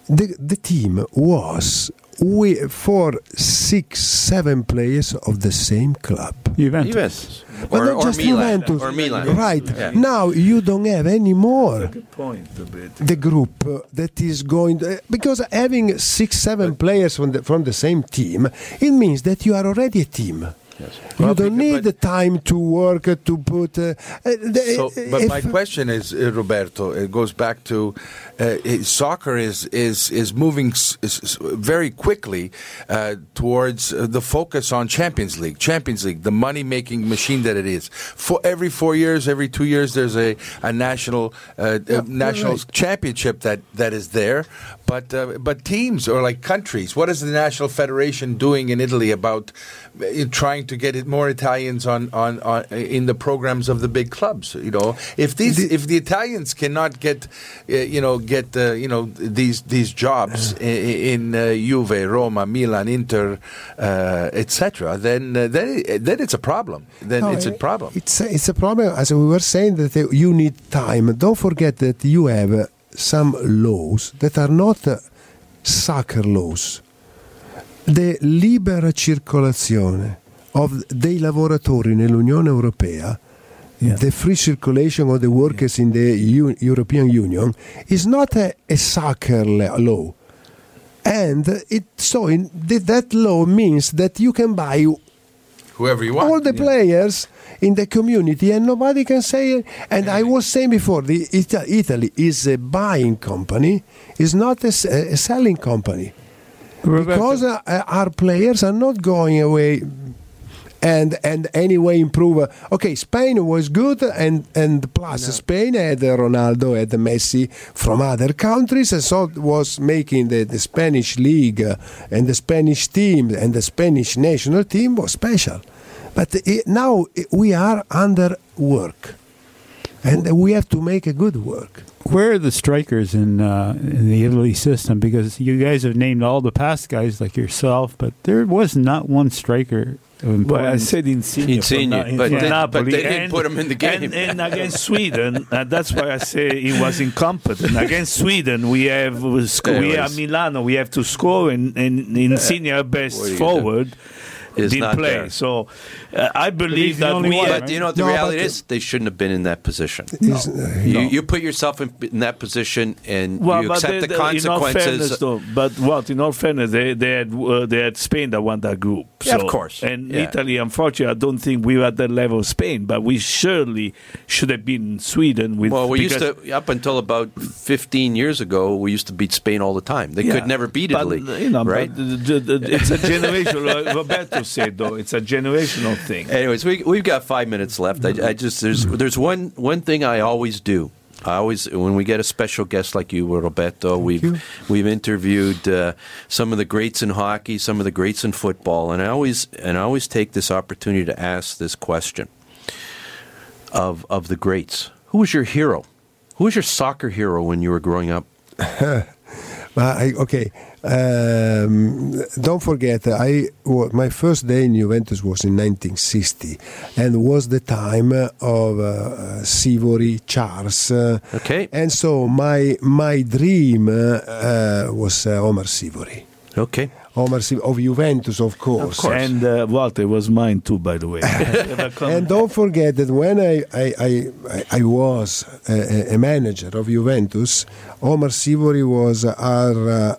the the team was we for six seven players of the same club. Juventus. Juventus. But or, not or just Milan. Juventus. Or Milan. Right Yeah. now, you don't have any more point, the group uh, that is going to, because having six seven players from the from the same team, it means that you are already a team. Yes. You Well, don't need the time to work uh, to put. Uh, uh, So, but my question is, uh, Roberto, it goes back to uh, it- soccer is is is moving s- s- s- very quickly uh, towards uh, the focus on Champions League. Champions League, the money making machine that it is. For every four years, every two years, there's a a national uh, a national right. championship that that is there. But uh, but teams or like countries, what is the national federation doing in Italy about uh, trying to get it more Italians on, on, on in the programs of the big clubs? You know, if these if the Italians cannot get uh, you know get uh, you know these these jobs i- in uh, Juve, Roma, Milan, Inter, etc., then then then it's a problem. Then No, it's a eh, problem. It's a, it's a problem, as we were saying, that you need time. Don't forget that you have some laws that are not soccer laws. The libera circolazione of, dei lavoratori nell'Unione Europea, the free circulation of the workers in the U- European Union, is not a, a soccer law. And it, so in, th- that law means that you can buy Whoever you want. all the players in the community and nobody can say it. and i was saying before the Ita- italy is a buying company is not a selling company because uh, uh, our players are not going away and and anyway improve okay spain was good and and plus spain had ronaldo had messi from other countries and so was making the, the spanish league uh, and the spanish team and the spanish national team was special but it, now we are under work and we have to make a good work Where are the strikers in uh, in the Italy system? Because you guys have named all the past guys like yourself, but there was not one striker. Of Well, I said Insigne, Insigne, from, Na- but from they- but Napoli, they didn't and- put him in the game. And, and against Sweden, and that's why I say he was incompetent. Against Sweden, we have we sc- we are Anyways. Milano. We have to score, and, and Insigne, our best What are you forward, Is didn't not play. there. So uh, I believe the that only we. one, have- But you know what the No, reality but- is? They shouldn't have been in that position. Is- You, you put yourself in, in that position and Well, you accept they- the they- in all fairness, consequences. though, but what in all fairness, they, they had uh, they had Spain that won that group. Yeah, of course. And Yeah. Italy, unfortunately, I don't think we were at the level of Spain, but we surely should have been Sweden. With well, we used to up until about 15 years ago. We used to beat Spain all the time. They could never beat but, Italy, You know, right? but the- the- the- it's a generational. like Roberto said though, it's a generational thing. Anyways, we we've got five minutes left. I, I just there's there's one one thing I always do. I always when we get a special guest like you, Roberto, we've you. we've interviewed uh, some of the greats in hockey, some of the greats in football, and I always and I always take this opportunity to ask this question of of the greats. Who was your hero? Who was your soccer hero when you were growing up? But I, okay, um, don't forget, I wa- my first day in Juventus was in 1960, and was the time of uh, Sivori, Charles. uh, Okay. and so my my dream uh, uh, was uh, Omar Sivori. Okay. Omar Sivori of Juventus, of course. Of course. And uh, Walter was mine too, by the way. And don't forget that when I, I, I, I- I was a, a manager of Juventus, Omar Sivori was our,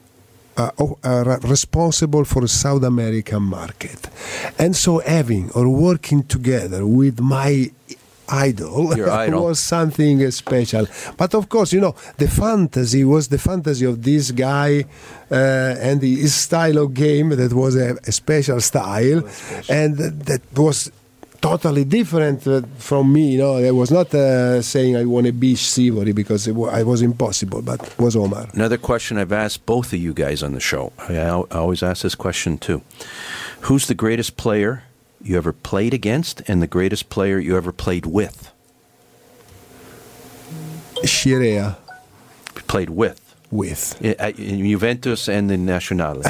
uh, uh, oh, uh, responsible for South American market. And so having or working together with my idol, idol. was something special. But of course, you know, the fantasy was the fantasy of this guy uh, and his style of game that was a, a special style, and that was totally different uh, from me. You know, I was not uh, saying I want to be Sivori because it I was impossible, but it was Omar. Another question I've asked both of you guys on the show. I, I always ask this question too. Who's the greatest player you ever played against and the greatest player you ever played with? Scirea Played with. with. In Juventus and in Nazionale.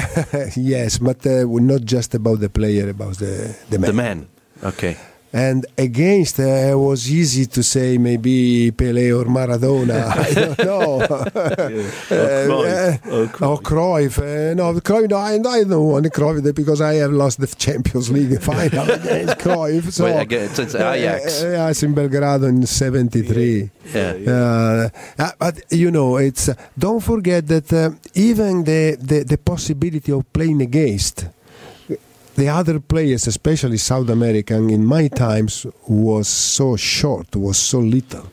yes, but uh, not just about the player, about the, the man. the man. Okay. And against, uh, it was easy to say maybe Pele or Maradona. I don't know. Cruyff. Uh, or Cruyff. Uh, no, Cruyff. No, I, I don't want Cruyff because I have lost the Champions League final against Cruyff. So, Well, again, since Ajax. Uh, yes, in Belgrado in '73. Yeah. Uh, uh, but you know, it's uh, don't forget that uh, even the, the the possibility of playing against the other players, especially South American, in my times was so short, was so little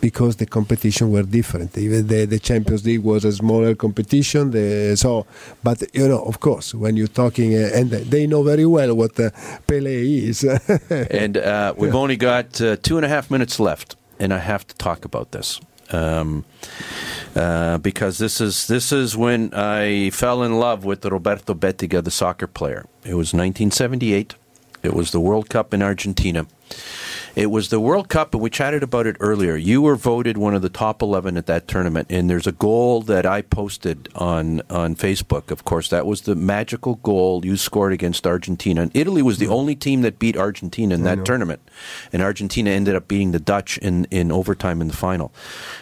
because the competition were different. Even the, the Champions League was a smaller competition. The, so, but you know, of course, when you're talking, uh, and they know very well what uh, Pele is. and uh, we've only got uh, two and a half minutes left, and I have to talk about this. Um, uh, because this is this is when I fell in love with Roberto Bettega, the soccer player. It was 1978. It was the World Cup in Argentina. It was the World Cup, and we chatted about it earlier. You were voted one of the top 11 at that tournament, and there's a goal that I posted on, on Facebook. Of course, that was the magical goal you scored against Argentina. And Italy was the only team that beat Argentina in that tournament, and Argentina ended up beating the Dutch in, in overtime in the final.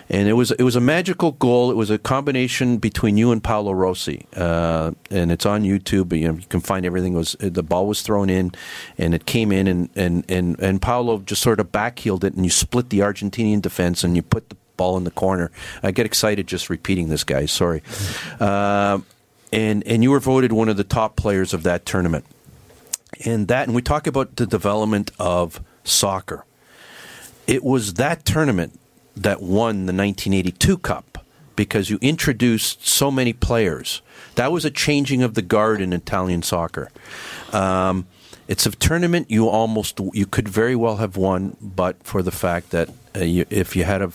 And it was it was a magical goal. It was a combination between you and Paolo Rossi, uh, and it's on YouTube. You, know, you can find everything. It was the ball was thrown in, and it came in, and and and, and Paolo just sort of backheeled it, and you split the Argentinian defense, and you put the ball in the corner. I get excited just repeating this, guys. Sorry. Uh, and and you were voted one of the top players of that tournament. And that, and we talk about the development of soccer. It was that tournament that won the 1982 Cup because you introduced so many players. That was a changing of the guard in Italian soccer. Um, it's a tournament you almost you could very well have won, but for the fact that uh, you, if you had a,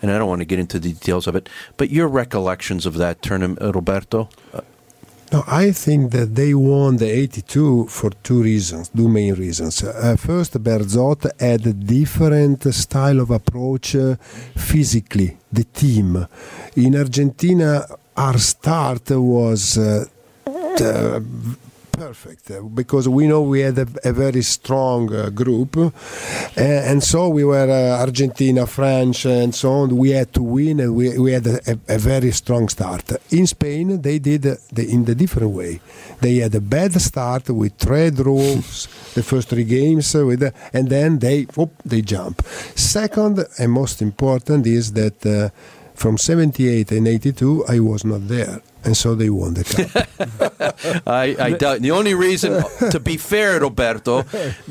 and I don't want to get into the details of it, but your recollections of that tournament, Roberto. Uh, no, I think that they won the 82 for two reasons, two main reasons. Uh, first, Bearzot had a different style of approach uh, physically, the team. In Argentina, our start was uh, perfect uh, because we know we had a, a very strong uh, group, uh, and so we were uh, Argentina, French, and so on. We had to win, and we, we had a, a, very strong start. In Spain, they did the, in the different way. They had a bad start with three draws the first three games, with and then they whoop, they jump. Second, and most important, is that uh, from 78 and 82, I was not there and so they won the cup. I, I doubt. The only reason, to be fair, Roberto,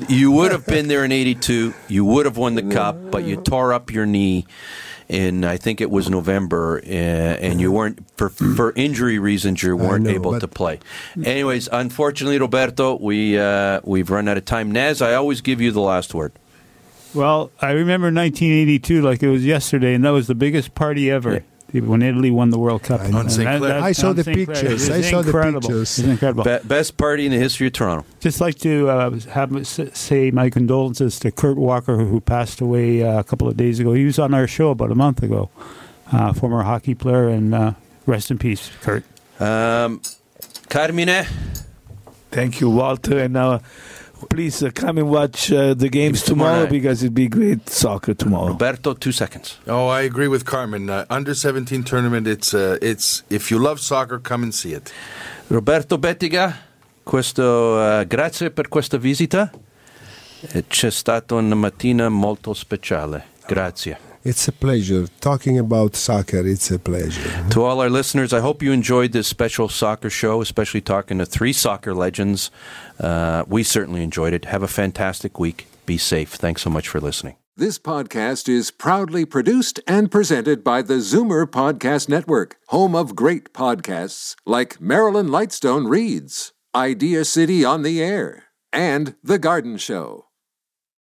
you would have been there in '82. You would have won the cup, but you tore up your knee in I think it was November, uh, and you weren't for for injury reasons you weren't know, able to play. Anyways, unfortunately, Roberto, we uh, we've run out of time. Naz, I always give you the last word. Well, I remember 1982 like it was yesterday, and that was the biggest party ever. Yeah when Italy won the World Cup. On St. Clair. That, I saw the pictures. I saw incredible. the pictures. It's incredible. Be- best party in the history of Toronto. Just like to uh, have say my condolences to Kurt Walker, who passed away uh, a couple of days ago. He was on our show about a month ago. Uh, former hockey player, and uh, rest in peace, Kurt. Um, Carmine. Thank you, Walter. And now please uh, come and watch uh, the games tomorrow, tomorrow because it'd be great soccer tomorrow. Roberto, two seconds. Oh, I agree with Carmen. Uh, under 17 tournament, it's uh, it's if you love soccer, come and see it. Roberto Bettega, questo, uh, grazie per questa visita. C'è stata una mattina molto speciale. Grazie. It's a pleasure. Talking about soccer, it's a pleasure. To all our listeners, I hope you enjoyed this special soccer show, especially talking to three soccer legends. Uh, we certainly enjoyed it. Have a fantastic week. Be safe. Thanks so much for listening. This podcast is proudly produced and presented by the Zoomer Podcast Network, home of great podcasts like Marilyn Lightstone Reads, Idea City on the Air, and The Garden Show.